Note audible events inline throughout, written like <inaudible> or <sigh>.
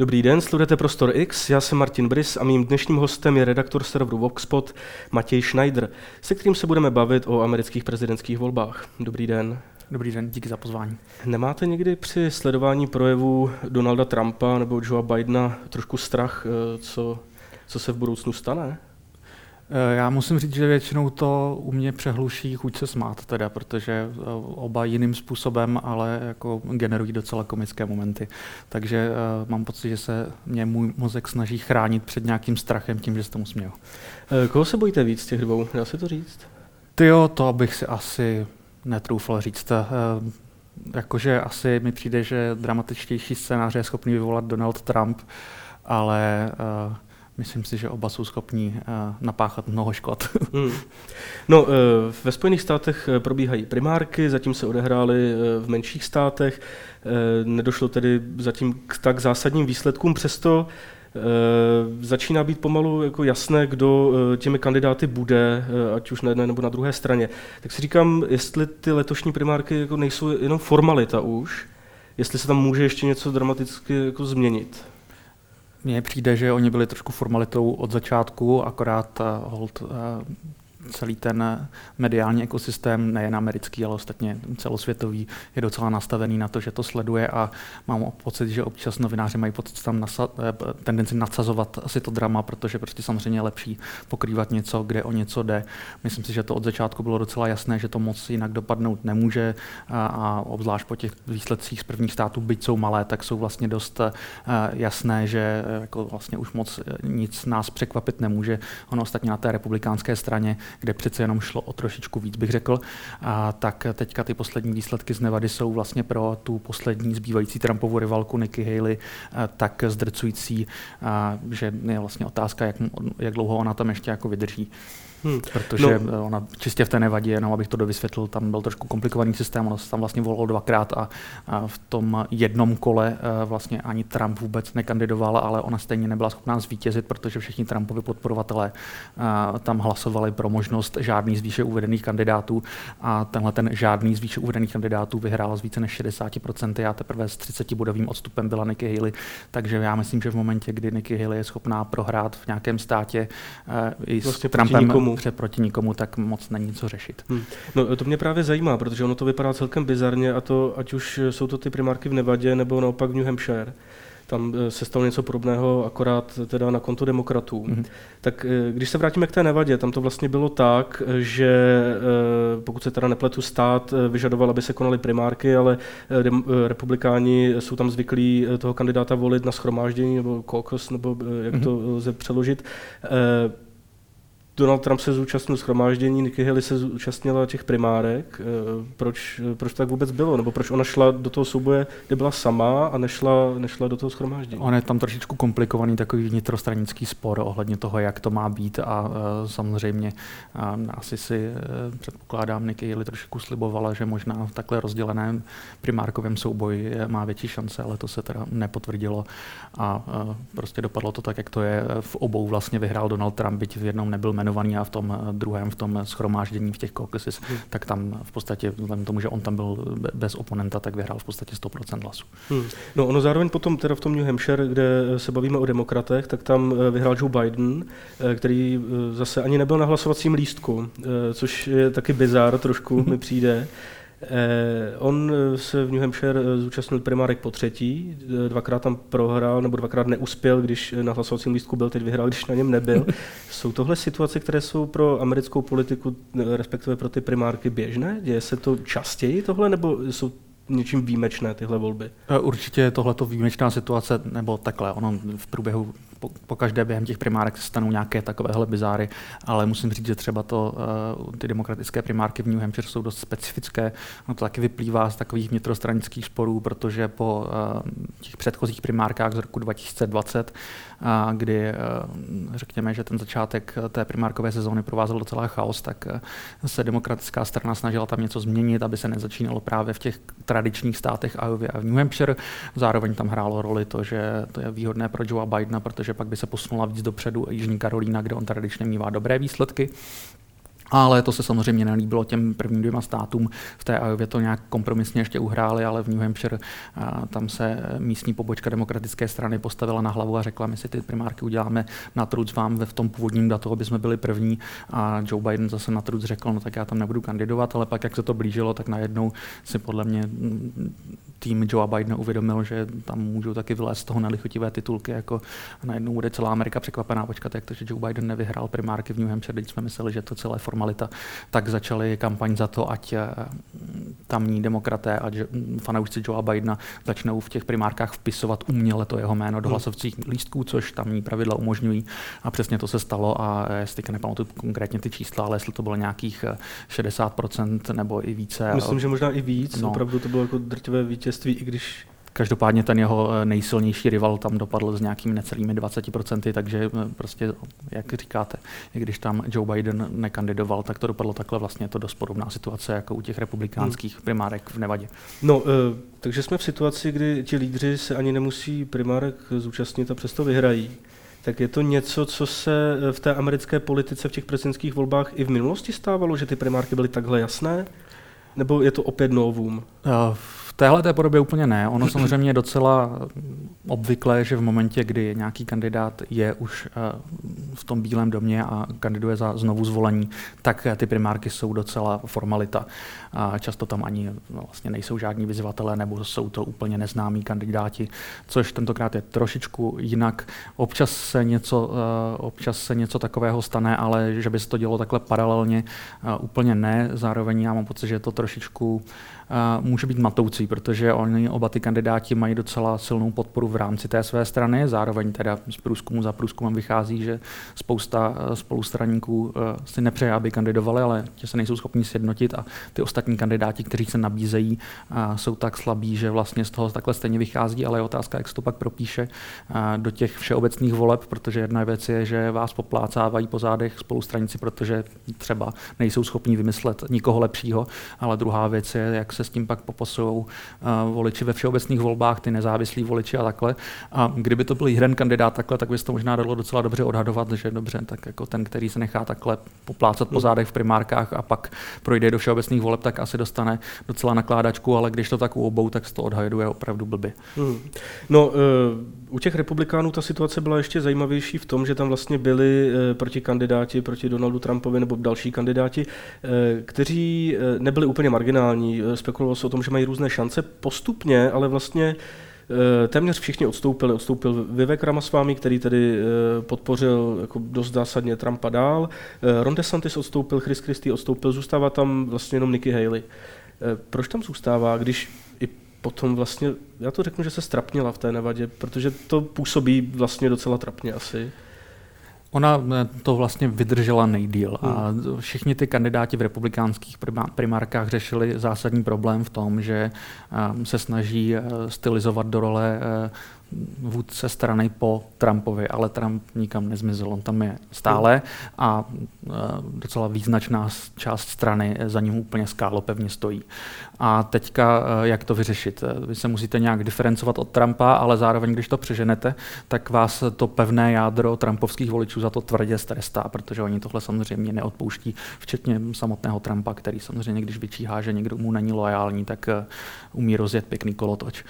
Dobrý den, sledujete Prostor X, já jsem Martin Brys a mým dnešním hostem je redaktor serveru Voxpot Matěj Schneider, se kterým se budeme bavit o amerických prezidentských volbách. Dobrý den. Dobrý den, díky za pozvání. Nemáte někdy při sledování projevu Donalda Trumpa nebo Joea Bidena trošku strach, eh, co, co se v budoucnu stane? Eh, já musím říct, že většinou to u mě přehluší chuť se smát, teda, protože eh, oba jiným způsobem, ale jako generují docela komické momenty. Takže uh, mám pocit, že se mě můj mozek snaží chránit před nějakým strachem tím, že se tomu směl. Koho se bojíte víc z těch dvou? Dá se to říct? Ty jo, to bych si asi netroufal říct. Uh, jakože asi mi přijde, že dramatičtější scénář je schopný vyvolat Donald Trump, ale uh, myslím si, že oba jsou schopní uh, napáchat mnoho škod. <laughs> hmm. No, uh, ve Spojených státech eh, probíhají primárky, zatím se odehrály v menších státech, nedošlo tedy zatím k tak zásadním výsledkům, přesto začíná být pomalu jako jasné, kdo těmi kandidáty bude, ať už na jedné nebo na druhé straně. Tak si říkám, jestli ty letošní primárky jako nejsou jenom formalita už, jestli se tam může ještě něco dramaticky jako změnit. Mně přijde, že oni byli trošku formalitou od začátku, akorát uh, hold uh, celý ten mediální ekosystém, nejen americký, ale ostatně celosvětový, je docela nastavený na to, že to sleduje a mám pocit, že občas novináři mají pocit tam nasa- eh, tendenci nadsazovat asi to drama, protože prostě samozřejmě je lepší pokrývat něco, kde o něco jde. Myslím si, že to od začátku bylo docela jasné, že to moc jinak dopadnout nemůže a, a obzvlášť po těch výsledcích z prvních států, byť jsou malé, tak jsou vlastně dost uh, jasné, že uh, jako vlastně už moc nic nás překvapit nemůže. Ono ostatně na té republikánské straně kde přece jenom šlo o trošičku víc, bych řekl. A tak teďka ty poslední výsledky z Nevady jsou vlastně pro tu poslední zbývající Trumpovu rivalku Nikki Haley tak zdrcující, že je vlastně otázka, jak, jak dlouho ona tam ještě jako vydrží. Hmm. Protože no. ona čistě v té nevadě, jenom abych to dovysvětlil, tam byl trošku komplikovaný systém, ono se tam vlastně volilo dvakrát a, a v tom jednom kole eh, vlastně ani Trump vůbec nekandidoval, ale ona stejně nebyla schopná zvítězit, protože všichni Trumpovi podporovatelé eh, tam hlasovali pro možnost žádný z výše uvedených kandidátů a tenhle ten žádný z výše uvedených kandidátů vyhrál z více než 60% a teprve s 30 bodovým odstupem byla Nikki Haley, takže já myslím, že v momentě, kdy Nikki Haley je schopná prohrát v nějakém státě uh, i s vlastně Trumpem, nikomu. Proti nikomu, tak moc není co řešit. Hmm. No, to mě právě zajímá, protože ono to vypadá celkem bizarně a to, ať už jsou to ty primárky v Nevadě nebo naopak v New Hampshire, tam eh, se stalo něco podobného, akorát teda na konto demokratů. Mm-hmm. Tak eh, když se vrátíme k té nevadě, tam to vlastně bylo tak, že eh, pokud se teda nepletu stát, vyžadoval, aby se konaly primárky, ale republikáni jsou tam zvyklí toho kandidáta volit na schromáždění nebo caucus, nebo jak mm-hmm. to lze přeložit Donald Trump se zúčastnil schromáždění, Nikki Haley se zúčastnila těch primárek. Eh, proč, proč to tak vůbec bylo? Nebo proč ona šla do toho souboje, kde byla sama a nešla, nešla do toho schromáždění? On je tam trošičku komplikovaný takový vnitrostranický spor ohledně toho, jak to má být a uh, samozřejmě asi si předpokládám, Nikki Haley trošku slibovala, že možná v takhle rozděleném primárkovém souboji má větší šance, ale to se teda nepotvrdilo a prostě dopadlo to tak, jak to je. V obou vlastně vyhrál Donald Trump, byť v jednom nebyl jmenovaný a v tom eh, druhém, v tom schromáždění v těch caucuses, hmm. tak tam v podstatě, vzhledem tomu, že on tam byl bez oponenta, tak vyhrál v podstatě 100% hlasů. Hmm. No ono zároveň potom teda v tom New Hampshire, kde se bavíme o demokratech, tak tam eh, vyhrál Joe Biden, eh, který zase ani nebyl na hlasovacím lístku, což je taky bizár trošku, mi přijde. Eh, on eh, se v New Hampshire eh, zúčastnil primárek po třetí, dvakrát tam prohrál, nebo dvakrát neuspěl, když na hlasovacím lístku byl, teď vyhrál, <laughs> když na něm nebyl. jsou tohle situace, které jsou pro americkou politiku, respektive pro ty primárky běžné? Děje se to častěji tohle, nebo jsou něčím výjimečné tyhle volby? Určitě je tohleto výjimečná situace, nebo takhle, ono v průběhu po, po každé během těch primárek se stanou nějaké takovéhle bizáry, ale musím říct, že třeba to, uh, ty demokratické primárky v New Hampshire jsou dost specifické. No to taky vyplývá z takových vnitrostranických sporů, protože po uh, těch předchozích primárkách z roku 2020, uh, kdy řekněme, že ten začátek té primárkové sezóny provázel docela chaos, tak se demokratická strana snažila tam něco změnit, aby se nezačínalo právě v těch tradičních státech Iowa a v New Hampshire. Zároveň tam hrálo roli to, že to je výhodné pro Joea Bidena, protože pak by se posunula víc dopředu Jižní Karolína, kde on tradičně mívá dobré výsledky. Ale to se samozřejmě nelíbilo těm prvním dvěma státům. V té Iově to nějak kompromisně ještě uhráli, ale v New Hampshire tam se místní pobočka demokratické strany postavila na hlavu a řekla, my si ty primárky uděláme na truc vám ve v tom původním datu, aby jsme byli první. A Joe Biden zase na truc řekl, no tak já tam nebudu kandidovat, ale pak, jak se to blížilo, tak najednou si podle mě tým Joe Bidena uvědomil, že tam můžou taky vylézt z toho nelichotivé titulky, jako najednou bude celá Amerika překvapená, počkat, jak to, že Joe Biden nevyhrál primárky v New Hampshire, teď jsme mysleli, že to celé formalita, tak začali kampaň za to, ať eh, tamní demokraté a fanoušci Joe Bidena začnou v těch primárkách vpisovat uměle to jeho jméno do hmm. hlasovacích lístků, což tamní pravidla umožňují. A přesně to se stalo a jestli nepamatuju konkrétně ty čísla, ale jestli to bylo nějakých 60% eh, nebo i více. Myslím, že možná i víc, no. opravdu to bylo jako drtivé vítězství, i když Každopádně ten jeho eh, nejsilnější rival tam dopadl s nějakými necelými 20%, takže eh, prostě, jak říkáte, i když tam Joe Biden nekandidoval, tak to dopadlo takhle. Vlastně je to dost podobná situace jako u těch republikánských hmm. primárek v Nevadě. No, e, takže jsme v situaci, kdy ti lídři se ani nemusí primárek zúčastnit a přesto vyhrají. Tak je to něco, co se v té americké politice v těch prezidentských volbách i v minulosti stávalo, že ty primárky byly takhle jasné? Nebo je to opět novum? Uh, téhle té podobě úplně ne. Ono samozřejmě je docela obvyklé, že v momentě, kdy nějaký kandidát je už eh, v tom bílém domě a kandiduje za znovu zvolení, tak ty primárky jsou docela formalita. A často tam ani no, vlastně nejsou žádní vyzývatelé nebo jsou to úplně neznámí kandidáti, což tentokrát je trošičku jinak. Občas se něco, eh, občas se něco takového stane, ale že by se to dělo takhle paralelně, eh, úplně ne. Zároveň já mám pocit, že je to trošičku může být matoucí, protože oni oba ty kandidáti mají docela silnou podporu v rámci té své strany, zároveň teda z průzkumu za průzkumem vychází, že spousta eh, spolustraníků eh, si nepřeje, aby kandidovali, ale že se nejsou schopni sjednotit a ty ostatní kandidáti, kteří se nabízejí, jsou tak slabí, že vlastně z toho takhle stejně vychází, ale je otázka, jak se to pak propíše do těch všeobecných voleb, protože jedna věc je, že vás poplácávají po zádech spolustranici, protože třeba nejsou schopni vymyslet nikoho lepšího, ale druhá věc je, jak se s tím pak popasují uh, voliči ve všeobecných volbách, ty nezávislí voliči a takhle. A kdyby to byl jeden kandidát takhle, tak by se to možná dalo docela dobře odhadovat, že dobře, tak jako ten, který se nechá takhle poplácat po zádech v primárkách a pak projde do všeobecných voleb, tak asi dostane docela nakládačku, ale když to tak u obou, tak se to odhaduje opravdu blbě. Hmm. No, uh, u těch republikánů ta situace byla ještě zajímavější v tom, že tam vlastně byli uh, proti kandidáti, proti Donaldu Trumpovi nebo další kandidáti, uh, kteří nebyli úplně marginální spekulovalo se o tom, že mají různé šance postupně, ale vlastně eh, téměř všichni odstoupili. Odstoupil Vivek Ramaswamy, který tedy eh, podpořil jako dost zásadně Trumpa dál. Eh, Ron DeSantis odstoupil, Chris Christie odstoupil, zůstává tam vlastně jenom Nikki Haley. Proč tam zůstává, když i potom vlastně, já to řeknu, že se strapnila v té nevadě, protože to působí vlastně docela trapně asi. Ona eh, to vlastně vydržela nejdíl a hmm. všichni ty kandidáti v republikánských primárkách řešili zásadní problém v tom, že eh, se snaží eh, stylizovat do role vůdce strany po Trumpovi, ale Trump nikam nezmizel, on tam je stále a docela význačná část strany za ním úplně skálopevně stojí. A teďka, jak to vyřešit? Vy se musíte nějak diferencovat od Trumpa, ale zároveň, když to přeženete, tak vás to pevné jádro trumpovských voličů za to tvrdě strestá, protože oni tohle samozřejmě neodpouští, včetně samotného Trumpa, který samozřejmě, když vyčíhá, že někdo mu není loajální, tak umí rozjet pěkný kolotoč.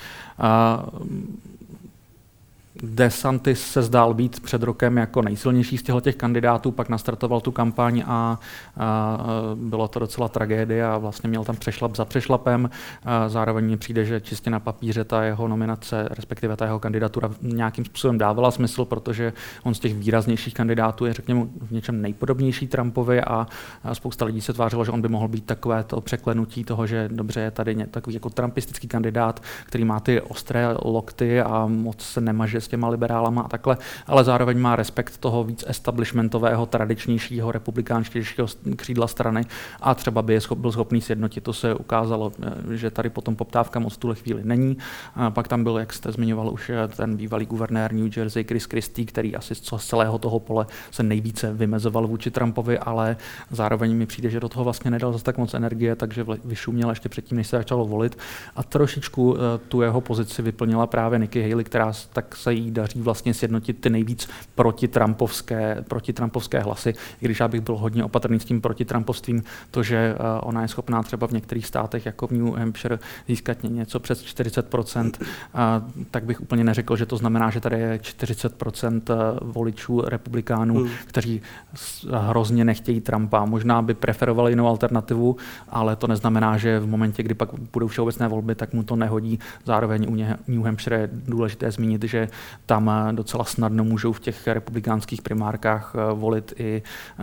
DeSantis se zdál být před rokem jako nejsilnější z těchto těch kandidátů, pak nastartoval tu kampaň a, a bylo to docela tragédie a vlastně měl tam přešlap za přešlapem. A zároveň mi přijde, že čistě na papíře ta jeho nominace, respektive ta jeho kandidatura nějakým způsobem dávala smysl, protože on z těch výraznějších kandidátů je, řekněme, v něčem nejpodobnější Trumpovi a, a spousta lidí se tvářilo, že on by mohl být takové to překlenutí toho, že dobře je tady takový jako trumpistický kandidát, který má ty ostré lokty a moc se nemaže s těma liberálama a takhle, ale zároveň má respekt toho víc establishmentového, tradičnějšího, republikánštějšího křídla strany a třeba by je schop, byl schopný sjednotit. To se ukázalo, eh, že tady potom poptávka moc tuhle chvíli není. A pak tam byl, jak jste zmiňoval, už eh, ten bývalý guvernér New Jersey Chris Christie, který asi z celého toho pole se nejvíce vymezoval vůči Trumpovi, ale zároveň mi přijde, že do toho vlastně nedal zase tak moc energie, takže vyšuměl ještě předtím, než se začalo volit. A trošičku eh, tu jeho pozici vyplnila právě Nikki Haley, která tak se jí jí daří vlastně sjednotit ty nejvíc protitrampovské, protitrampovské hlasy, i když já bych byl hodně opatrný s tím protitrampovstvím, to, že ona je schopná třeba v některých státech, jako v New Hampshire, získat něco přes 40%, tak bych úplně neřekl, že to znamená, že tady je 40% voličů republikánů, hmm. kteří hrozně nechtějí Trumpa. Možná by preferovali jinou alternativu, ale to neznamená, že v momentě, kdy pak budou všeobecné volby, tak mu to nehodí. Zároveň u New Hampshire je důležité zmínit, že tam docela snadno můžou v těch republikánských primárkách eh, volit i eh,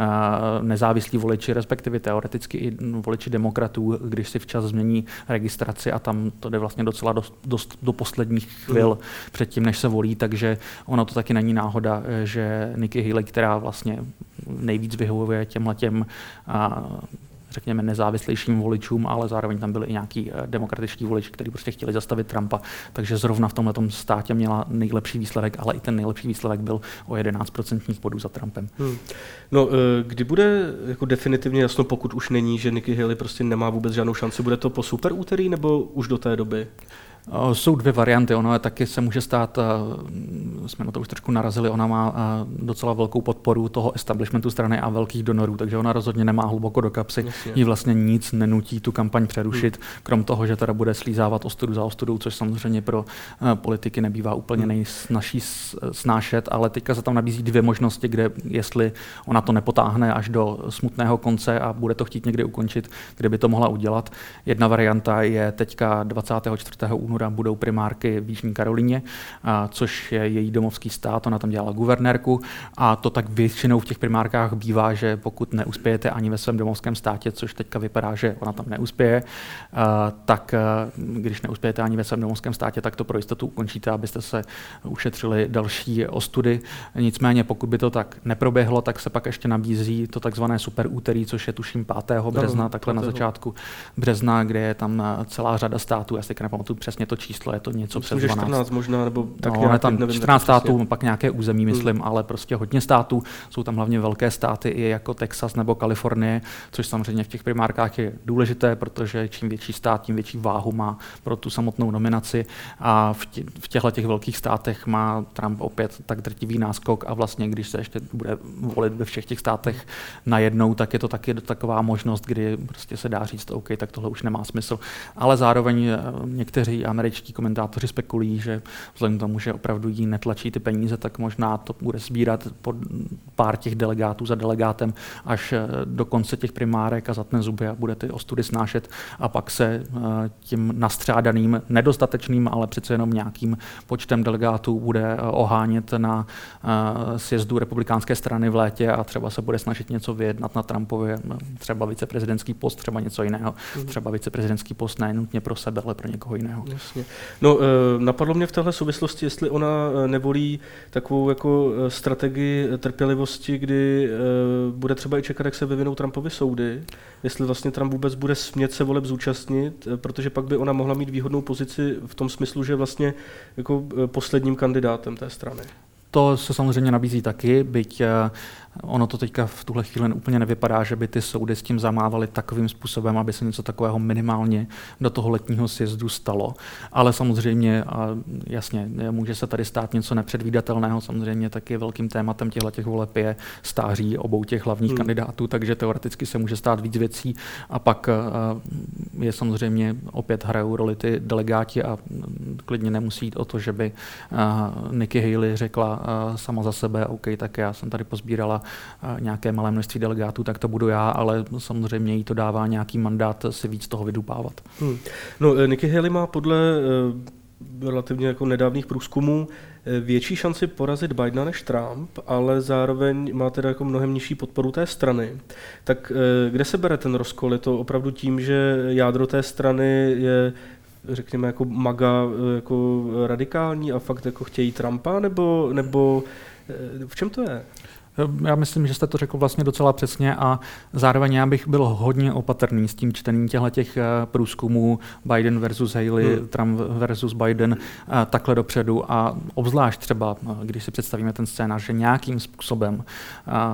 nezávislí voliči, respektive teoreticky i voliči demokratů, když si včas změní registraci a tam to jde vlastně docela dost, dost do posledních chvil mm. předtím, než se volí, takže ono to taky není náhoda, eh, že Nikki Haley, která vlastně nejvíc vyhovuje těmhle těm řekněme, nezávislejším voličům, ale zároveň tam byli i nějaký eh, demokratičtí voliči, kteří prostě chtěli zastavit Trumpa. Takže zrovna v tomhle státě měla nejlepší výsledek, ale i ten nejlepší výsledek byl o 11% bodů za Trumpem. Hmm. No, eh, kdy bude jako definitivně jasno, pokud už není, že Nikki Haley prostě nemá vůbec žádnou šanci, bude to po super úterý nebo už do té doby? Jsou dvě varianty. Ono je taky se může stát, jsme na to už trošku narazili, ona má docela velkou podporu toho establishmentu strany a velkých donorů, takže ona rozhodně nemá hluboko do kapsy. Jasně. Jí vlastně nic nenutí tu kampaň přerušit, hmm. krom toho, že teda bude slízávat ostudu za ostudou, což samozřejmě pro politiky nebývá úplně hmm. nejsnažší snášet, ale teďka se tam nabízí dvě možnosti, kde jestli ona to nepotáhne až do smutného konce a bude to chtít někdy ukončit, kde by to mohla udělat. Jedna varianta je teďka 24. února února budou primárky v Jižní Karolíně, což je její domovský stát, ona tam dělala guvernérku a to tak většinou v těch primárkách bývá, že pokud neuspějete ani ve svém domovském státě, což teďka vypadá, že ona tam neuspěje, tak když neuspějete ani ve svém domovském státě, tak to pro jistotu ukončíte, abyste se ušetřili další ostudy. Nicméně, pokud by to tak neproběhlo, tak se pak ještě nabízí to takzvané super úterý, což je tuším 5. března, takhle na začátku března, kde je tam celá řada států, já si nepamatuju přesně to číslo, je to něco myslím, přes 12. 14 možná, nebo tak no, nějak, tam nevím, 14 států, pak nějaké území, hmm. myslím, hmm. ale prostě hodně států. Jsou tam hlavně velké státy, i jako Texas nebo Kalifornie, což samozřejmě v těch primárkách je důležité, protože čím větší stát, tím větší váhu má pro tu samotnou nominaci. A v, tě, v těchto těch velkých státech má Trump opět tak drtivý náskok a vlastně, když se ještě bude volit ve všech těch státech najednou, tak je to taky taková možnost, kdy prostě se dá říct, OK, tak tohle už nemá smysl. Ale zároveň eh, někteří američtí komentátoři spekulují, že vzhledem k tomu, že opravdu jí netlačí ty peníze, tak možná to bude sbírat pod pár těch delegátů za delegátem až eh, do konce těch primárek a zatne zuby a bude ty ostudy snášet a pak se eh, tím nastřádaným, nedostatečným, ale přece jenom nějakým počtem delegátů bude eh, ohánět na sjezdu republikánské strany v létě a třeba se bude snažit něco vyjednat na Trumpově, třeba viceprezidentský post, třeba něco jiného. Mhm. Třeba viceprezidentský post ne nutně pro sebe, ale pro někoho jiného. Jasně. No, eh, napadlo mě v téhle souvislosti, jestli ona eh, nevolí takovou jako eh, strategii trpělivosti, kdy bude třeba i čekat, jak se vyvinou Trumpovy soudy, jestli vlastně Trump vůbec bude smět se voleb zúčastnit, protože pak by ona mohla mít výhodnou pozici v tom smyslu, že vlastně jako posledním kandidátem té strany. To se samozřejmě nabízí taky, byť Ono to teďka v tuhle chvíli úplně nevypadá, že by ty soudy s tím zamávaly takovým způsobem, aby se něco takového minimálně do toho letního sjezdu stalo. Ale samozřejmě, a jasně, může se tady stát něco nepředvídatelného. Samozřejmě taky velkým tématem těchto těch voleb je stáří obou těch hlavních hmm. kandidátů, takže teoreticky se může stát víc věcí. A pak je samozřejmě opět hrajou roli ty delegáti a klidně nemusí jít o to, že by Nikki Haley řekla sama za sebe, OK, tak já jsem tady pozbírala nějaké malé množství delegátů, tak to budu já, ale samozřejmě jí to dává nějaký mandát si víc toho vydupávat. Hmm. No, eh, Nikki Haley má podle eh, relativně jako nedávných průzkumů eh, větší šanci porazit Bidena než Trump, ale zároveň má teda jako mnohem nižší podporu té strany. Tak kde se bere ten rozkol? Je to opravdu tím, že jádro té strany je řekněme jako maga jako radikální a fakt jako chtějí Trumpa, nebo, nebo v čem to je? Já myslím, že jste to řekl vlastně docela přesně a zároveň já bych byl hodně opatrný s tím čtením těchto těch eh, průzkumů Biden versus Haley, hmm. Trump versus Biden eh, takhle dopředu a obzvlášť třeba, eh, když si představíme ten scénář, že nějakým způsobem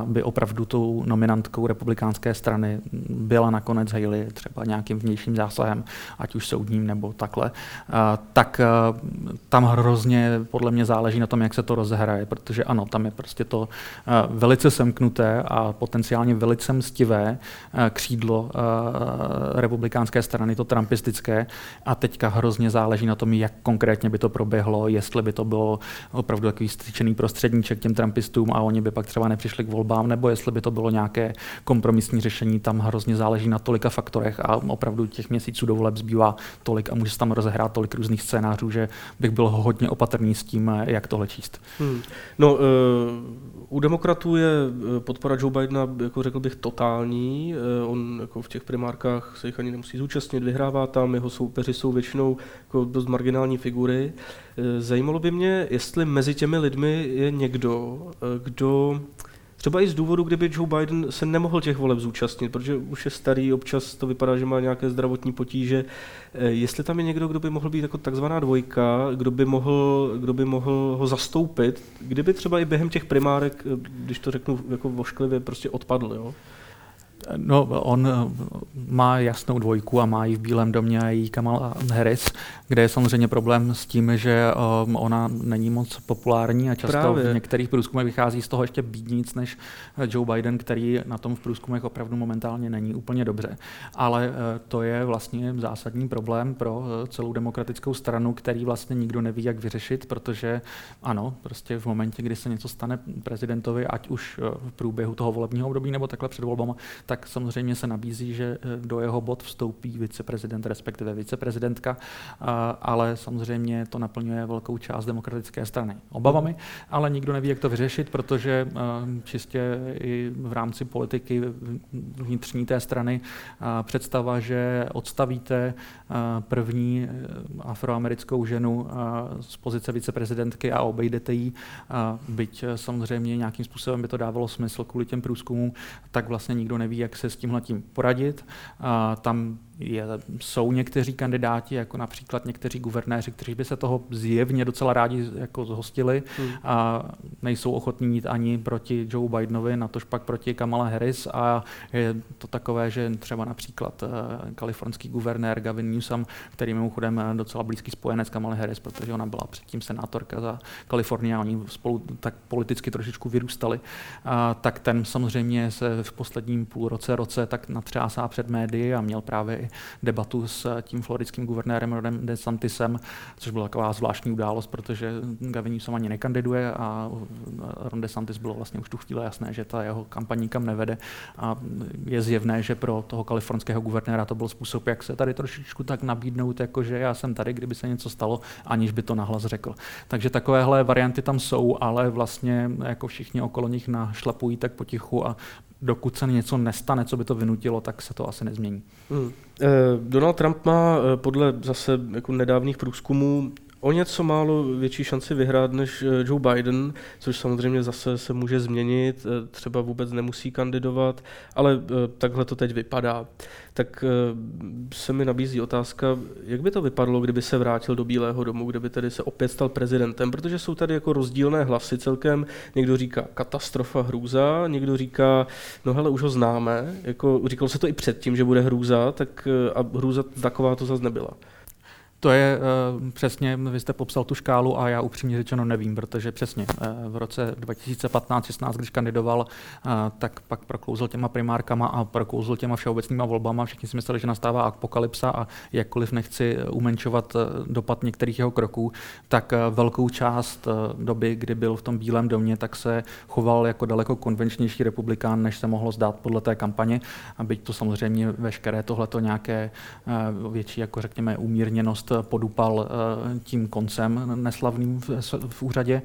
by opravdu tou nominantkou republikánské strany byla nakonec Haley, třeba nějakým vnějším zásahem, ať už soudním nebo takhle, tak tam hrozně podle mě záleží na tom, jak se to rozehraje, protože ano, tam je prostě to velice semknuté a potenciálně velice mstivé eh, křídlo eh, republikánské strany, to trumpistické, a teďka hrozně záleží na tom, jak konkrétně by to proběhlo, jestli by to bylo opravdu takový stříčený prostředníček těm trumpistům a oni by pak třeba nepřišli k volbám, nebo jestli by to bylo nějaké kompromisní řešení, tam hrozně záleží na tolika faktorech a opravdu těch měsíců do voleb zbývá tolik a může se tam rozehrát tolik různých scénářů, že bych byl hodně opatrný s tím, eh, jak tohle číst. Hmm. No, uh, u demokratů je eh, podpora Joe Bidena, jako řekl bych, totální. Eh, on jako v těch primárkách se jich ani nemusí zúčastnit, vyhrává tam, jeho soupeři jsou většinou jako dost marginální figury. Eh, zajímalo by mě, jestli mezi těmi lidmi je někdo, kdo Třeba i z důvodu, kdyby Joe Biden se nemohl těch voleb zúčastnit, protože už je starý, občas to vypadá, že má nějaké zdravotní potíže. Eh, jestli tam je někdo, kdo by mohl být jako takzvaná dvojka, kdo by mohl, kdo by mohl ho zastoupit, kdyby třeba i během těch primárek, eh, když to řeknu jako vošklivě, prostě odpadl. Jo? No, on eh, má jasnou dvojku a má ji v Bílém domě a její Kamala Harris, kde je samozřejmě problém s tím, že um, ona není moc populární a často Právě. v některých průzkumech vychází z toho ještě bídníc než Joe Biden, který na tom v průzkumech opravdu momentálně není úplně dobře. Ale uh, to je vlastně zásadní problém pro celou demokratickou stranu, který vlastně nikdo neví, jak vyřešit, protože ano, prostě v momentě, kdy se něco stane prezidentovi, ať už v průběhu toho volebního období nebo takhle před volbama, tak samozřejmě se nabízí, že do jeho bod vstoupí viceprezident, respektive viceprezidentka ale samozřejmě to naplňuje velkou část demokratické strany obavami, ale nikdo neví, jak to vyřešit, protože eh, čistě i v rámci politiky vnitřní té strany eh, představa, že odstavíte eh, první afroamerickou ženu z pozice viceprezidentky a obejdete ji, byť samozřejmě nějakým způsobem by to dávalo smysl kvůli těm průzkumům, tak vlastně nikdo neví, jak se s tímhle tím poradit. Tam je, jsou někteří kandidáti, jako například někteří guvernéři, kteří by se toho zjevně docela rádi jako zhostili hmm. a nejsou ochotní jít ani proti Joe Bidenovi, natož pak proti Kamala Harris a je to takové, že třeba například uh, kalifornský guvernér Gavin Newsom, který mimochodem eh, docela blízký spojenec Kamala Harris, protože ona byla předtím senátorka za Kalifornii a oni spolu tak politicky trošičku vyrůstali, uh, tak ten samozřejmě se v posledním půlroce, roce tak natřásá před médii a měl právě i debatu s tím floridským guvernérem Rodem DeSantisem, což byla taková zvláštní událost, protože Gavin Newsom ani nekandiduje a Ron DeSantis bylo vlastně už tu chvíli jasné, že ta jeho kampaň nikam nevede a je zjevné, že pro toho kalifornského guvernéra to byl způsob, jak se tady trošičku tak nabídnout, jako že já jsem tady, kdyby se něco stalo, aniž by to nahlas řekl. Takže takovéhle varianty tam jsou, ale vlastně jako všichni okolo nich našlapují tak potichu a dokud se něco nestane, co by to vynutilo, tak se to asi nezmění. Hmm. Eh, Donald Trump má eh, podle zase jako nedávných průzkumů o něco málo větší šanci vyhrát než eh, Joe Biden, což samozřejmě zase se může změnit, eh, třeba vůbec nemusí kandidovat, ale eh, takhle to teď vypadá. Tak se mi nabízí otázka, jak by to vypadlo, kdyby se vrátil do Bílého domu, kdyby tedy se opět stal prezidentem, protože jsou tady jako rozdílné hlasy celkem. Někdo říká katastrofa, hrůza, někdo říká, no hele, už ho známe, jako říkalo se to i předtím, že bude hrůza, tak a hrůza taková to zase nebyla. To je uh, přesně, vy jste popsal tu škálu a já upřímně řečeno nevím, protože přesně uh, v roce 2015-16, když kandidoval, uh, tak pak proklouzl těma primárkama a proklouzl těma všeobecnýma volbama. Všichni si mysleli, že nastává apokalypsa a jakkoliv nechci umenčovat dopad některých jeho kroků, tak velkou část doby, kdy byl v tom Bílém domě, tak se choval jako daleko konvenčnější republikán, než se mohlo zdát podle té kampaně. A byť to samozřejmě veškeré tohleto nějaké větší, jako řekněme, umírněnost podupal tím koncem neslavným v, v úřadě.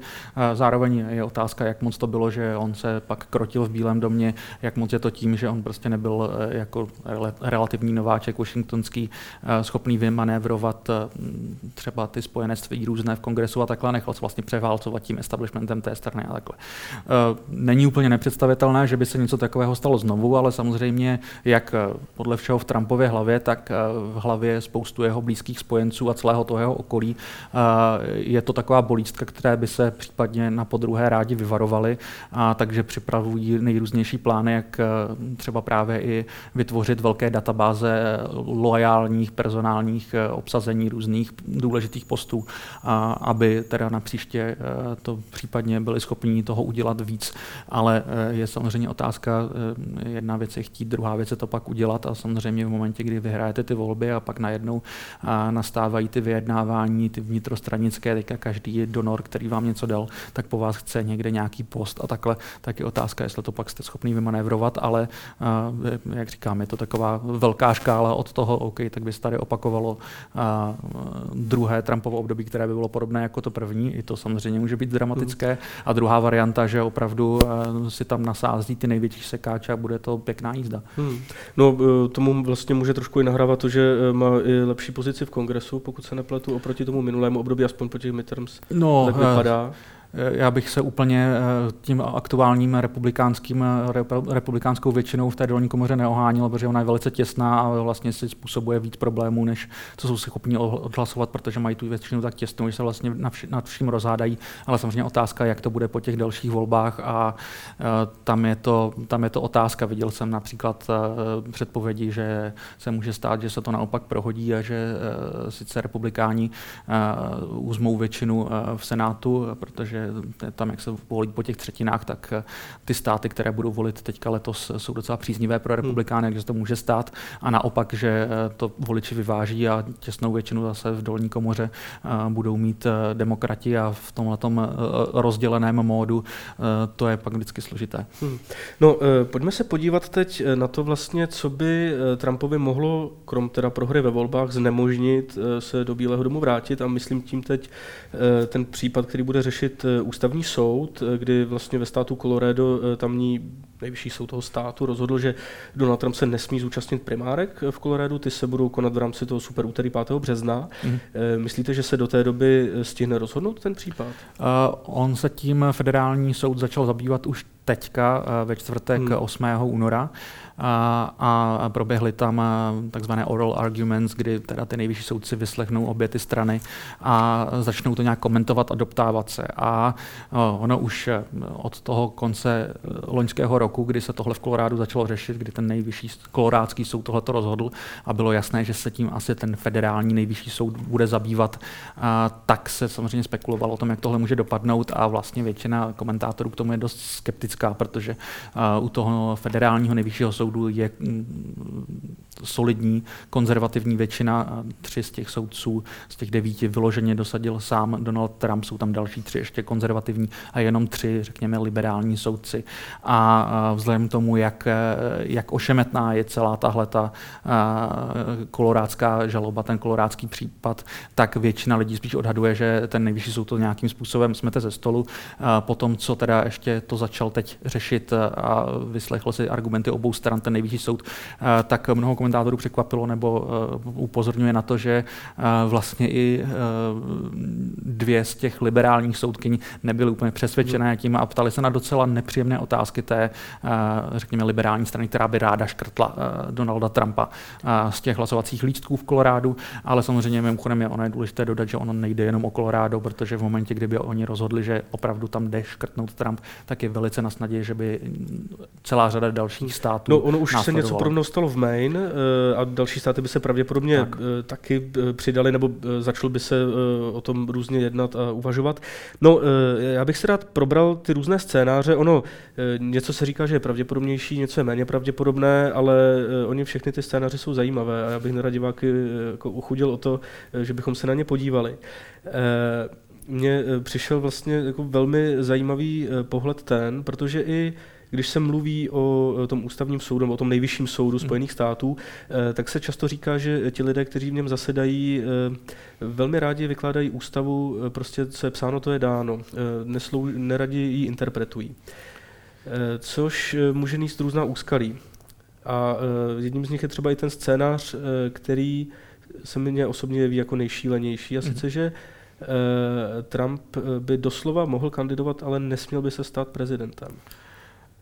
Zároveň je otázka, jak moc to bylo, že on se pak krotil v Bílém domě, jak moc je to tím, že on prostě nebyl jako relativní nováček washingtonský schopný vymanévrovat třeba ty spojenectví různé v kongresu a takhle, nechal se vlastně převálcovat tím establishmentem té strany a takhle. Není úplně nepředstavitelné, že by se něco takového stalo znovu, ale samozřejmě jak podle všeho v Trumpově hlavě, tak v hlavě spoustu jeho blízkých spojenců a celého toho jeho okolí. Je to taková bolístka, které by se případně na podruhé rádi vyvarovali, a takže připravují nejrůznější plány, jak třeba právě i vytvořit velké databáze loajálních personálních obsazení různých důležitých postů, aby teda na příště to případně byli schopni toho udělat víc, ale je samozřejmě otázka, jedna věc je chtít, druhá věc je to pak udělat. A samozřejmě v momentě, kdy vyhrajete ty volby a pak najednou nastávají ty vyjednávání, ty vnitrostranické, teďka každý donor, který vám něco dal, tak po vás chce někde nějaký post a takhle, tak je otázka, jestli to pak jste schopný vymanévrovat, ale jak říkám, je to taková velká škála od toho, OK, tak by se tady opakovalo druhé Trumpovo období, které by bylo podobné jako to první, i to samozřejmě může být dramatické. A druhá varianta, že opravdu si tam nasází ty největší sekáče a bude to pěkná jízda. Hmm. No, tomu vlastně může trošku i nahrávat to, že má i lepší pozici v kongresu, pokud se nepletu, oproti tomu minulému období, aspoň po těch midterms, no, tak vypadá. Já bych se úplně eh, tím aktuálním republikánským, eh, republikánskou většinou v té dolní komoře neohánil, protože ona je velice těsná a vlastně si způsobuje víc problémů, než co jsou schopni odhlasovat, protože mají tu většinu tak těsnou, že se vlastně nad vším rozhádají. Ale samozřejmě otázka, jak to bude po těch dalších volbách a eh, tam je to, tam je to otázka. Viděl jsem například předpovědi, že se může stát, že se to naopak prohodí a že sice republikáni uzmou většinu v Senátu, protože že tam, jak se volí po těch třetinách, tak eh, ty státy, které budou volit teďka letos, jsou docela příznivé pro republikány, hmm. takže se to může stát. A naopak, že eh, to voliči vyváží a těsnou většinu zase v dolní komoře eh, budou mít demokrati a v tomhle rozděleném módu to je pak vždycky složité. Hmm. No, pojďme se podívat teď na to vlastně, co by Trumpovi mohlo, krom teda prohry ve volbách, znemožnit se do Bílého domu vrátit a myslím tím teď ten případ, který bude řešit Eh, ústavní soud, eh, kdy vlastně ve státu Colorado eh, tamní nejvyšší soud toho státu rozhodl, že Donald Trump se nesmí zúčastnit primárek v Coloradu, ty se budou konat v rámci toho super úterý 5. března. Mm. Myslíte, že se do té doby stihne rozhodnout ten případ? Uh, on se tím federální soud začal zabývat už teďka ve čtvrtek hmm. 8. února a, a proběhly tam takzvané oral arguments, kdy teda ty nejvyšší soudci vyslechnou obě ty strany a začnou to nějak komentovat a doptávat se. A ono už e, od toho konce loňského roku, kdy se tohle v Kolorádu začalo řešit, kdy ten nejvyšší kolorádský soud tohle to rozhodl a bylo jasné, že se tím asi ten federální nejvyšší soud bude zabývat, a tak se samozřejmě spekulovalo o tom, jak tohle může dopadnout a vlastně většina komentátorů k tomu je dost skeptická, protože u toho federálního nejvyššího soudu soudu je mm, solidní konzervativní většina tři z těch soudců, z těch devíti vyloženě dosadil sám Donald Trump, jsou tam další tři ještě konzervativní a jenom tři, řekněme, liberální soudci. A vzhledem tomu, jak, jak ošemetná je celá tahle ta kolorádská žaloba, ten kolorádský případ, tak většina lidí spíš odhaduje, že ten nejvyšší soud to nějakým způsobem smete ze stolu. Po tom, co teda ještě to začal teď řešit a vyslechl si argumenty obou stran, ten nejvyšší soud, eh, tak mnoho komentátorů překvapilo nebo eh, upozorňuje na to, že eh, vlastně i dvě z těch liberálních soudkyní nebyly úplně přesvědčené tím a ptali se na docela nepříjemné otázky té, řekněme, liberální strany, která by ráda škrtla Donalda Trumpa z těch hlasovacích lístků v Kolorádu, ale samozřejmě mimochodem je ono je důležité dodat, že ono nejde jenom o Kolorádo, protože v momentě, kdyby oni rozhodli, že opravdu tam jde škrtnout Trump, tak je velice na snadě, že by celá řada dalších států no, ono už se něco podobného stalo v Maine eh, a další státy by se pravděpodobně tak. Eh, taky eh, přidali, nebo začalo by se o tom různě jednat a uvažovat. No, já bych se rád probral ty různé scénáře. Ono, něco se říká, že je pravděpodobnější, něco je méně pravděpodobné, ale oni všechny ty scénáře jsou zajímavé a já bych nerad diváky jako uchudil o to, že bychom se na ně podívali mně přišel vlastně jako velmi zajímavý pohled ten, protože i když se mluví o tom ústavním soudu, o tom nejvyšším soudu hmm. Spojených států, tak se často říká, že ti lidé, kteří v něm zasedají, velmi rádi vykládají ústavu, prostě co je psáno, to je dáno. Neslou, neradi ji interpretují. Což může níst různá úskalí. A jedním z nich je třeba i ten scénář, který se mi osobně jeví jako nejšílenější, a sice, mm. že Eh, Trump eh, by doslova mohl kandidovat, ale nesměl by se stát prezidentem.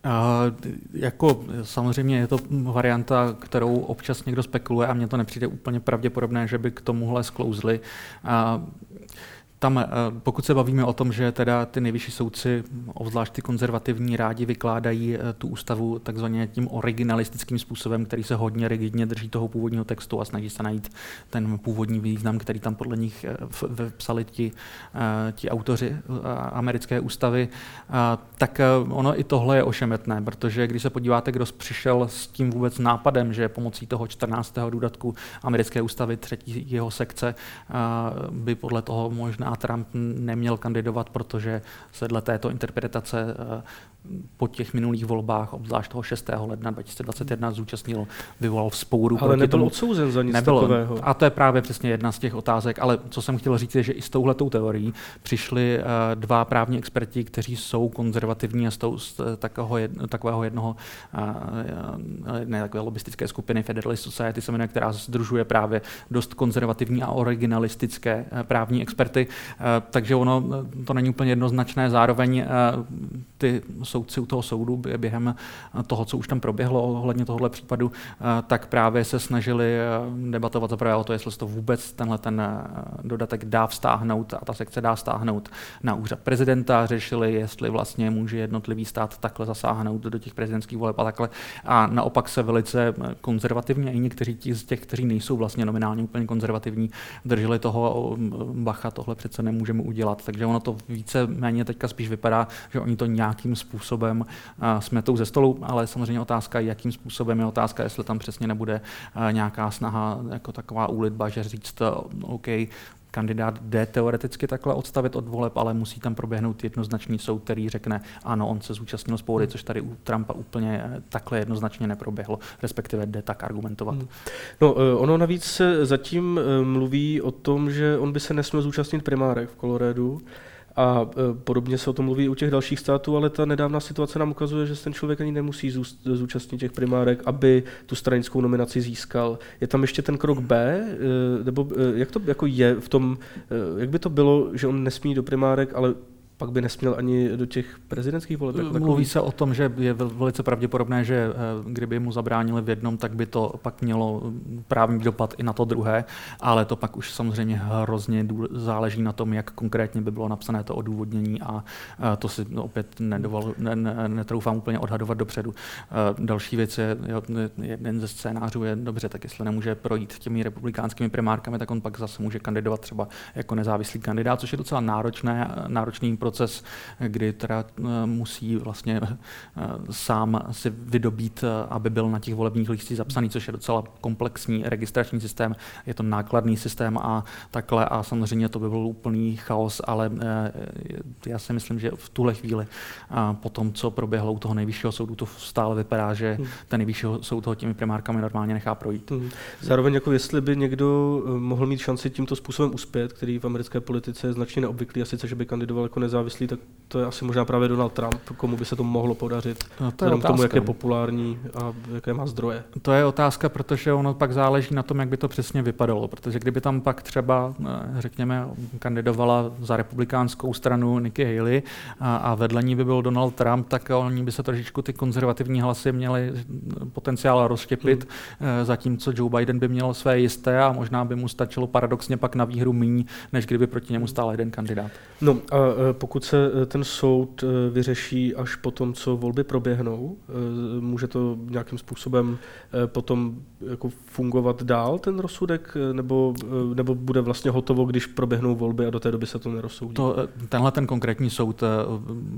Uh, jako samozřejmě je to varianta, kterou občas někdo spekuluje a mně to nepřijde úplně pravděpodobné, že by k tomuhle sklouzli. Uh, tam, eh, pokud se bavíme o tom, že teda ty nejvyšší soudci, obzvlášť ty konzervativní, rádi vykládají eh, tu ústavu takzvaně tím originalistickým způsobem, který se hodně rigidně drží toho původního textu a snaží se najít ten původní význam, který tam podle nich eh, vpsali ti, ti autoři americké ústavy, tak ono i tohle je ošemetné, protože když se podíváte, kdo přišel s tím vůbec nápadem, že pomocí toho 14. dodatku americké ústavy třetí jeho sekce by podle toho možná a Trump neměl kandidovat, protože se dle této interpretace eh, po těch minulých volbách, obzvlášť toho 6. ledna 2021, zúčastnil, vyvolal vzpouru. Ale nebyl tomu. odsouzen za nic nebyl, takového. A to je právě přesně jedna z těch otázek. Ale co jsem chtěl říct, je, že i s touhletou teorií přišli uh, dva právní experti, kteří jsou konzervativní a z, tou, z takového, takového jednoho, uh, ne takové lobistické skupiny Federalist Society se jmenuje, která združuje právě dost konzervativní a originalistické právní experty. Takže ono to není úplně jednoznačné. Zároveň ty soudci u toho soudu během toho, co už tam proběhlo ohledně tohohle případu, eh, tak právě se snažili eh, debatovat zaprvé o to, jestli se to vůbec tenhle ten eh, dodatek dá vztáhnout a ta sekce dá stáhnout na úřad prezidenta, řešili, jestli vlastně může jednotlivý stát takhle zasáhnout do těch prezidentských voleb a takhle. A naopak se velice konzervativně i někteří z těch, kteří nejsou vlastně nominálně úplně konzervativní, drželi toho bacha, tohle přece nemůžeme udělat. Takže ono to více méně teďka spíš vypadá, že oni to nějakým způsobem způsobem smetou ze stolu, ale samozřejmě otázka, jakým způsobem je otázka, jestli tam přesně nebude nějaká snaha jako taková úlitba, že říct, OK, kandidát jde teoreticky takhle odstavit od voleb, ale musí tam proběhnout jednoznačný soud, který řekne, ano, on se zúčastnil spory, hmm. což tady u Trumpa úplně eh, takhle jednoznačně neproběhlo, respektive jde tak argumentovat. Hmm. No, eh, ono navíc se zatím mluví o tom, že on by se nesměl zúčastnit primárek v Coloradu, a e, podobně se o tom mluví u těch dalších států, ale ta nedávná situace nám ukazuje, že ten člověk ani nemusí zúčastnit těch primárek, aby tu stranickou nominaci získal. Je tam ještě ten krok B, e, nebo e, jak to jako je v tom, jak by to bylo, že on nesmí do primárek, ale pak by nesměl ani do těch prezidentských voleb. Jako Mluví se o tom, že je velice pravděpodobné, že eh, kdyby mu zabránili v jednom, tak by to pak mělo právní dopad i na to druhé, ale to pak už samozřejmě hrozně záleží na tom, jak konkrétně by bylo napsané to odůvodnění a eh, to si opět nedoval, ne, ne, netroufám úplně odhadovat dopředu. Eh, další věc je, jeden ze scénářů je dobře, tak jestli nemůže projít těmi republikánskými primárkami, tak on pak zase může kandidovat třeba jako nezávislý kandidát, což je docela náročné, náročný proces, kdy teda eh, musí vlastně eh, sám si vydobít, eh, aby byl na těch volebních lístích zapsaný, což je docela komplexní registrační systém, je to nákladný systém a takhle a samozřejmě to by byl úplný chaos, ale já si myslím, že v tuhle chvíli po tom, co proběhlo u toho nejvyššího soudu, to stále vypadá, že hmm. ten nejvyšší soud toho těmi primárkami normálně nechá projít. Hmm. Zároveň jako jestli by někdo mohl mít šanci tímto způsobem uspět, který v americké politice je značně neobvyklý, a sice, že by kandidoval jako nezávislý nezávislý, tak to je asi možná právě Donald Trump, komu by se to mohlo podařit, no, to je k tomu, jak je populární a jaké má zdroje. To je otázka, protože ono pak záleží na tom, jak by to přesně vypadalo, protože kdyby tam pak třeba, eh, řekněme, kandidovala za republikánskou stranu Nikki Haley a, a vedle ní by byl Donald Trump, tak oni by se trošičku ty konzervativní hlasy měli potenciál rozštěpit, hmm. Eh, zatímco Joe Biden by měl své jisté a možná by mu stačilo paradoxně pak na výhru míň, než kdyby proti němu stál jeden kandidát. No a eh, pokud se eh, ten soud eh, vyřeší až po tom, co volby proběhnou, eh, může to nějakým způsobem potom jako fungovat dál ten rozsudek, nebo, nebo bude vlastně hotovo, když proběhnou volby a do té doby se to nerozsoudí? To, tenhle ten konkrétní soud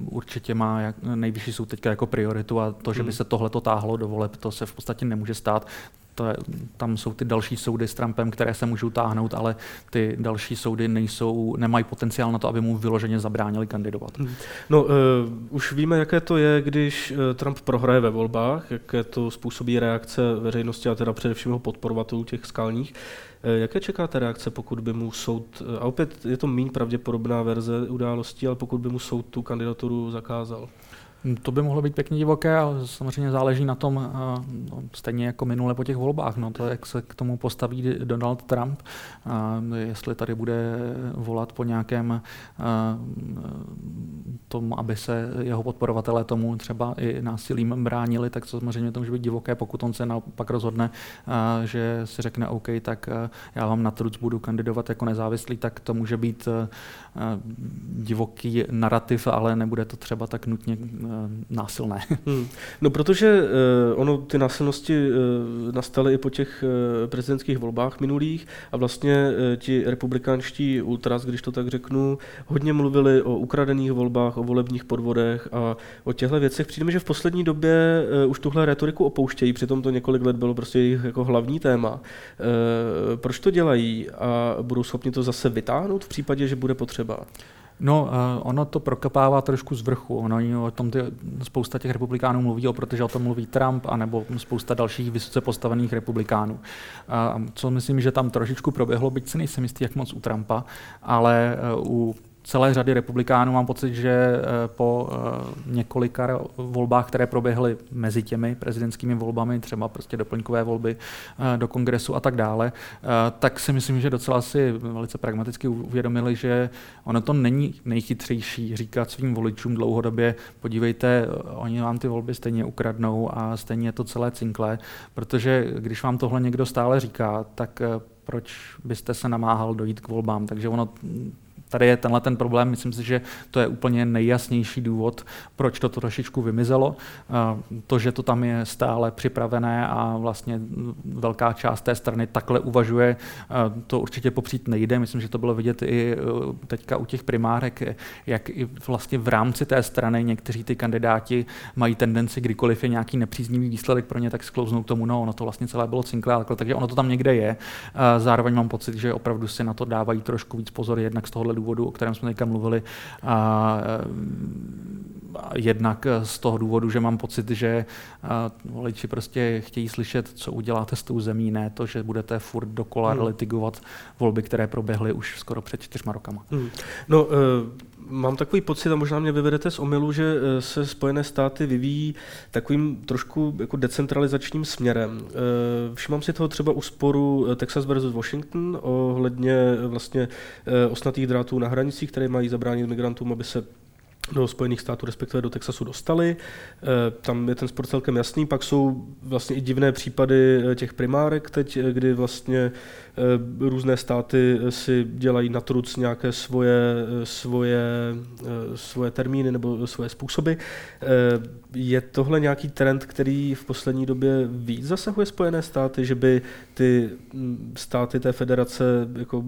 určitě má jak, nejvyšší soud teďka jako prioritu a to, že by hmm. se tohle táhlo do voleb, to se v podstatě nemůže stát to je, tam jsou ty další soudy s Trumpem, které se můžou táhnout, ale ty další soudy nejsou, nemají potenciál na to, aby mu vyloženě zabránili kandidovat. Hmm. No, uh, už víme, jaké to je, když Trump prohraje ve volbách, jaké to způsobí reakce veřejnosti a teda především jeho podporovatelů těch skalních. Jaké čekáte reakce, pokud by mu soud, a opět je to méně pravděpodobná verze událostí, ale pokud by mu soud tu kandidaturu zakázal? To by mohlo být pěkně divoké a samozřejmě záleží na tom, no, stejně jako minule po těch volbách, no, to, jak se k tomu postaví Donald Trump, a jestli tady bude volat po nějakém tomu, aby se jeho podporovatelé tomu třeba i násilím bránili, tak to samozřejmě to může být divoké, pokud on se naopak rozhodne, že si řekne OK, tak já vám na truc budu kandidovat jako nezávislý, tak to může být divoký narrativ, ale nebude to třeba tak nutně Eh, násilné. <laughs> Hmm. No protože uh, ono ty násilnosti uh, nastaly i po těch prezidentských volbách minulých a vlastně ti republikánští ultras, když to tak řeknu, hodně mluvili o ukradených volbách, o volebních podvodech a o těchto věcech. Přijde mi, že v poslední době už tuhle retoriku opouštějí, přitom to několik let bylo prostě jejich jako hlavní téma. Proč to dělají a budou schopni to zase vytáhnout v případě, že bude potřeba? No, uh, ono to prokapává trošku z vrchu. Ono o tom ty, spousta těch republikánů mluví, protože o tom mluví Trump, anebo spousta dalších vysoce postavených republikánů. Uh, co myslím, že tam trošičku proběhlo, byť si nejsem jistý, jak moc u Trumpa, ale uh, u celé řady republikánů mám pocit, že eh, po eh, několika volbách, které proběhly mezi těmi prezidentskými volbami, třeba prostě doplňkové volby eh, do kongresu a tak dále, tak si myslím, že docela si velice pragmaticky uvědomili, že ono to není nejchytřejší říkat svým voličům dlouhodobě, podívejte, oni vám ty volby stejně ukradnou a stejně je to celé cinklé, protože když vám tohle někdo stále říká, tak proč byste se namáhal dojít k volbám. Takže ono tady je tenhle ten problém. Myslím si, že to je úplně nejjasnější důvod, proč to trošičku vymizelo. To, že to tam je stále připravené a vlastně velká část té strany takhle uvažuje, to určitě popřít nejde. Myslím, že to bylo vidět i e, teďka u těch primárek, jak i vlastně v rámci té strany někteří ty kandidáti mají tendenci, kdykoliv je nějaký nepříznivý výsledek pro ně, tak sklouznou k tomu, no, ono to vlastně celé bylo cinklé, takže ono to tam někde je. Zároveň mám pocit, že opravdu si na to dávají trošku víc pozor, jednak z tohohle důvodu, o kterém jsme teďka mluvili, a, jednak z toho důvodu, že mám pocit, že voliči prostě chtějí slyšet, co uděláte s tou zemí, ne to, že budete furt dokola hmm. litigovat volby, které proběhly už skoro před čtyřma rokama. Hmm. No, uh mám takový pocit, a možná mě vyvedete z omylu, že se Spojené státy vyvíjí takovým trošku jako decentralizačním směrem. Všimám si toho třeba u sporu Texas versus Washington ohledně vlastně osnatých drátů na hranicích, které mají zabránit migrantům, aby se do Spojených států, respektive do Texasu dostali. Eh, tam je ten sport celkem jasný. Pak jsou vlastně i divné případy eh, těch primárek teď, eh, kdy vlastně různé státy si dělají na truc nějaké svoje, svoje, svoje termíny nebo svoje způsoby. Je tohle nějaký trend, který v poslední době víc zasahuje Spojené státy, že by ty mm, státy té federace jako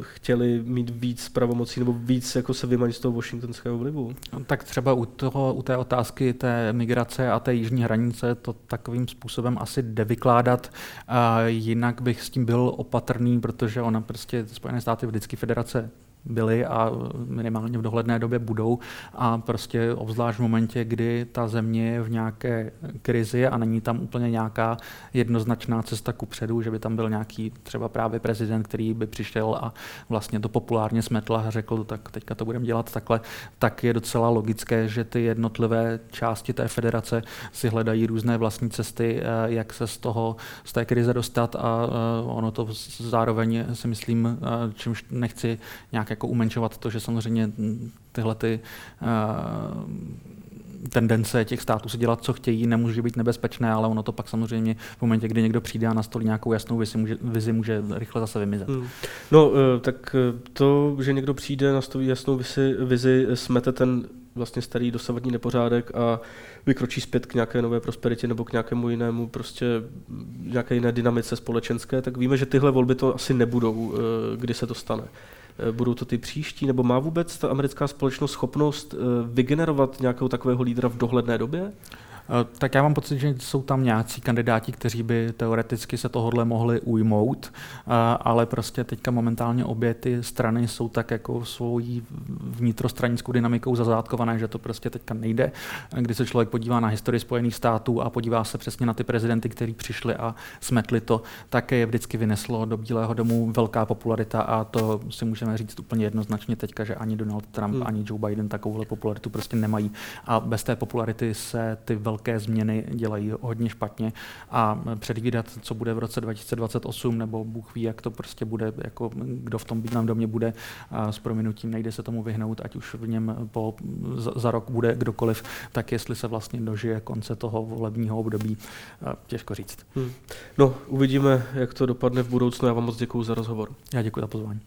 chtěli mít víc pravomocí nebo víc jako se vymanit z toho washingtonského vlivu? No, tak třeba u, toho, u té otázky té migrace a té jižní hranice to takovým způsobem asi jde vykládat. Jinak bych s tím byl opatrný, protože ona prostě Spojené státy vždycky federace byly a minimálně v dohledné době budou. A prostě obzvlášť v momentě, kdy ta země je v nějaké krizi a není tam úplně nějaká jednoznačná cesta ku předu, že by tam byl nějaký třeba právě prezident, který by přišel a vlastně to populárně smetl a řekl, tak teďka to budeme dělat takhle, tak je docela logické, že ty jednotlivé části té federace si hledají různé vlastní cesty, eh, jak se z toho, z té krize dostat a eh, ono to zároveň si myslím, eh, čímž nechci nějak jako umenšovat to, že samozřejmě tyhle ty uh, tendence těch států si dělat, co chtějí, nemůže být nebezpečné, ale ono to pak samozřejmě v momentě, kdy někdo přijde a nastolí nějakou jasnou vizi, může, vizi, může rychle zase vymizet. Hmm. No, eh, tak eh, to, že někdo přijde, nastolí jasnou vizi, vizi smete ten vlastně starý dosavadní nepořádek a vykročí zpět k nějaké nové prosperitě nebo k nějakému jinému, prostě nějaké jiné dynamice společenské, tak víme, že tyhle volby to asi nebudou, kdy se to stane. Eh, budou to ty příští, nebo má vůbec ta americká společnost schopnost eh, vygenerovat nějakého takového lídra v dohledné době? Eh, tak já mám pocit, že jsou tam nějací kandidáti, kteří by teoreticky se tohodle mohli ujmout, eh, ale prostě teďka momentálně obě ty strany jsou tak jako svojí vnitrostranickou dynamikou zazátkované, že to prostě teďka nejde. Když se člověk podívá na historii Spojených států a podívá se přesně na ty prezidenty, kteří přišli a smetli to, tak je vždycky vyneslo do Bílého domu velká popularita a to si můžeme říct úplně jednoznačně teďka, že ani Donald Trump, hmm. ani Joe Biden takovouhle popularitu prostě nemají a bez té popularity se ty velké změny dělají hodně špatně a předvídat, co bude v roce 2028, nebo Bůh ví, jak to prostě bude, jako kdo v tom Bílém domě bude a s prominutím, nejde se tomu vyhnout, ať už v něm po, za, za rok bude kdokoliv, tak jestli se vlastně dožije konce toho volebního období, těžko říct. Hmm. No, uvidíme, jak to dopadne v budoucnu. Já vám moc děkuji za rozhovor. Já děkuji za pozvání.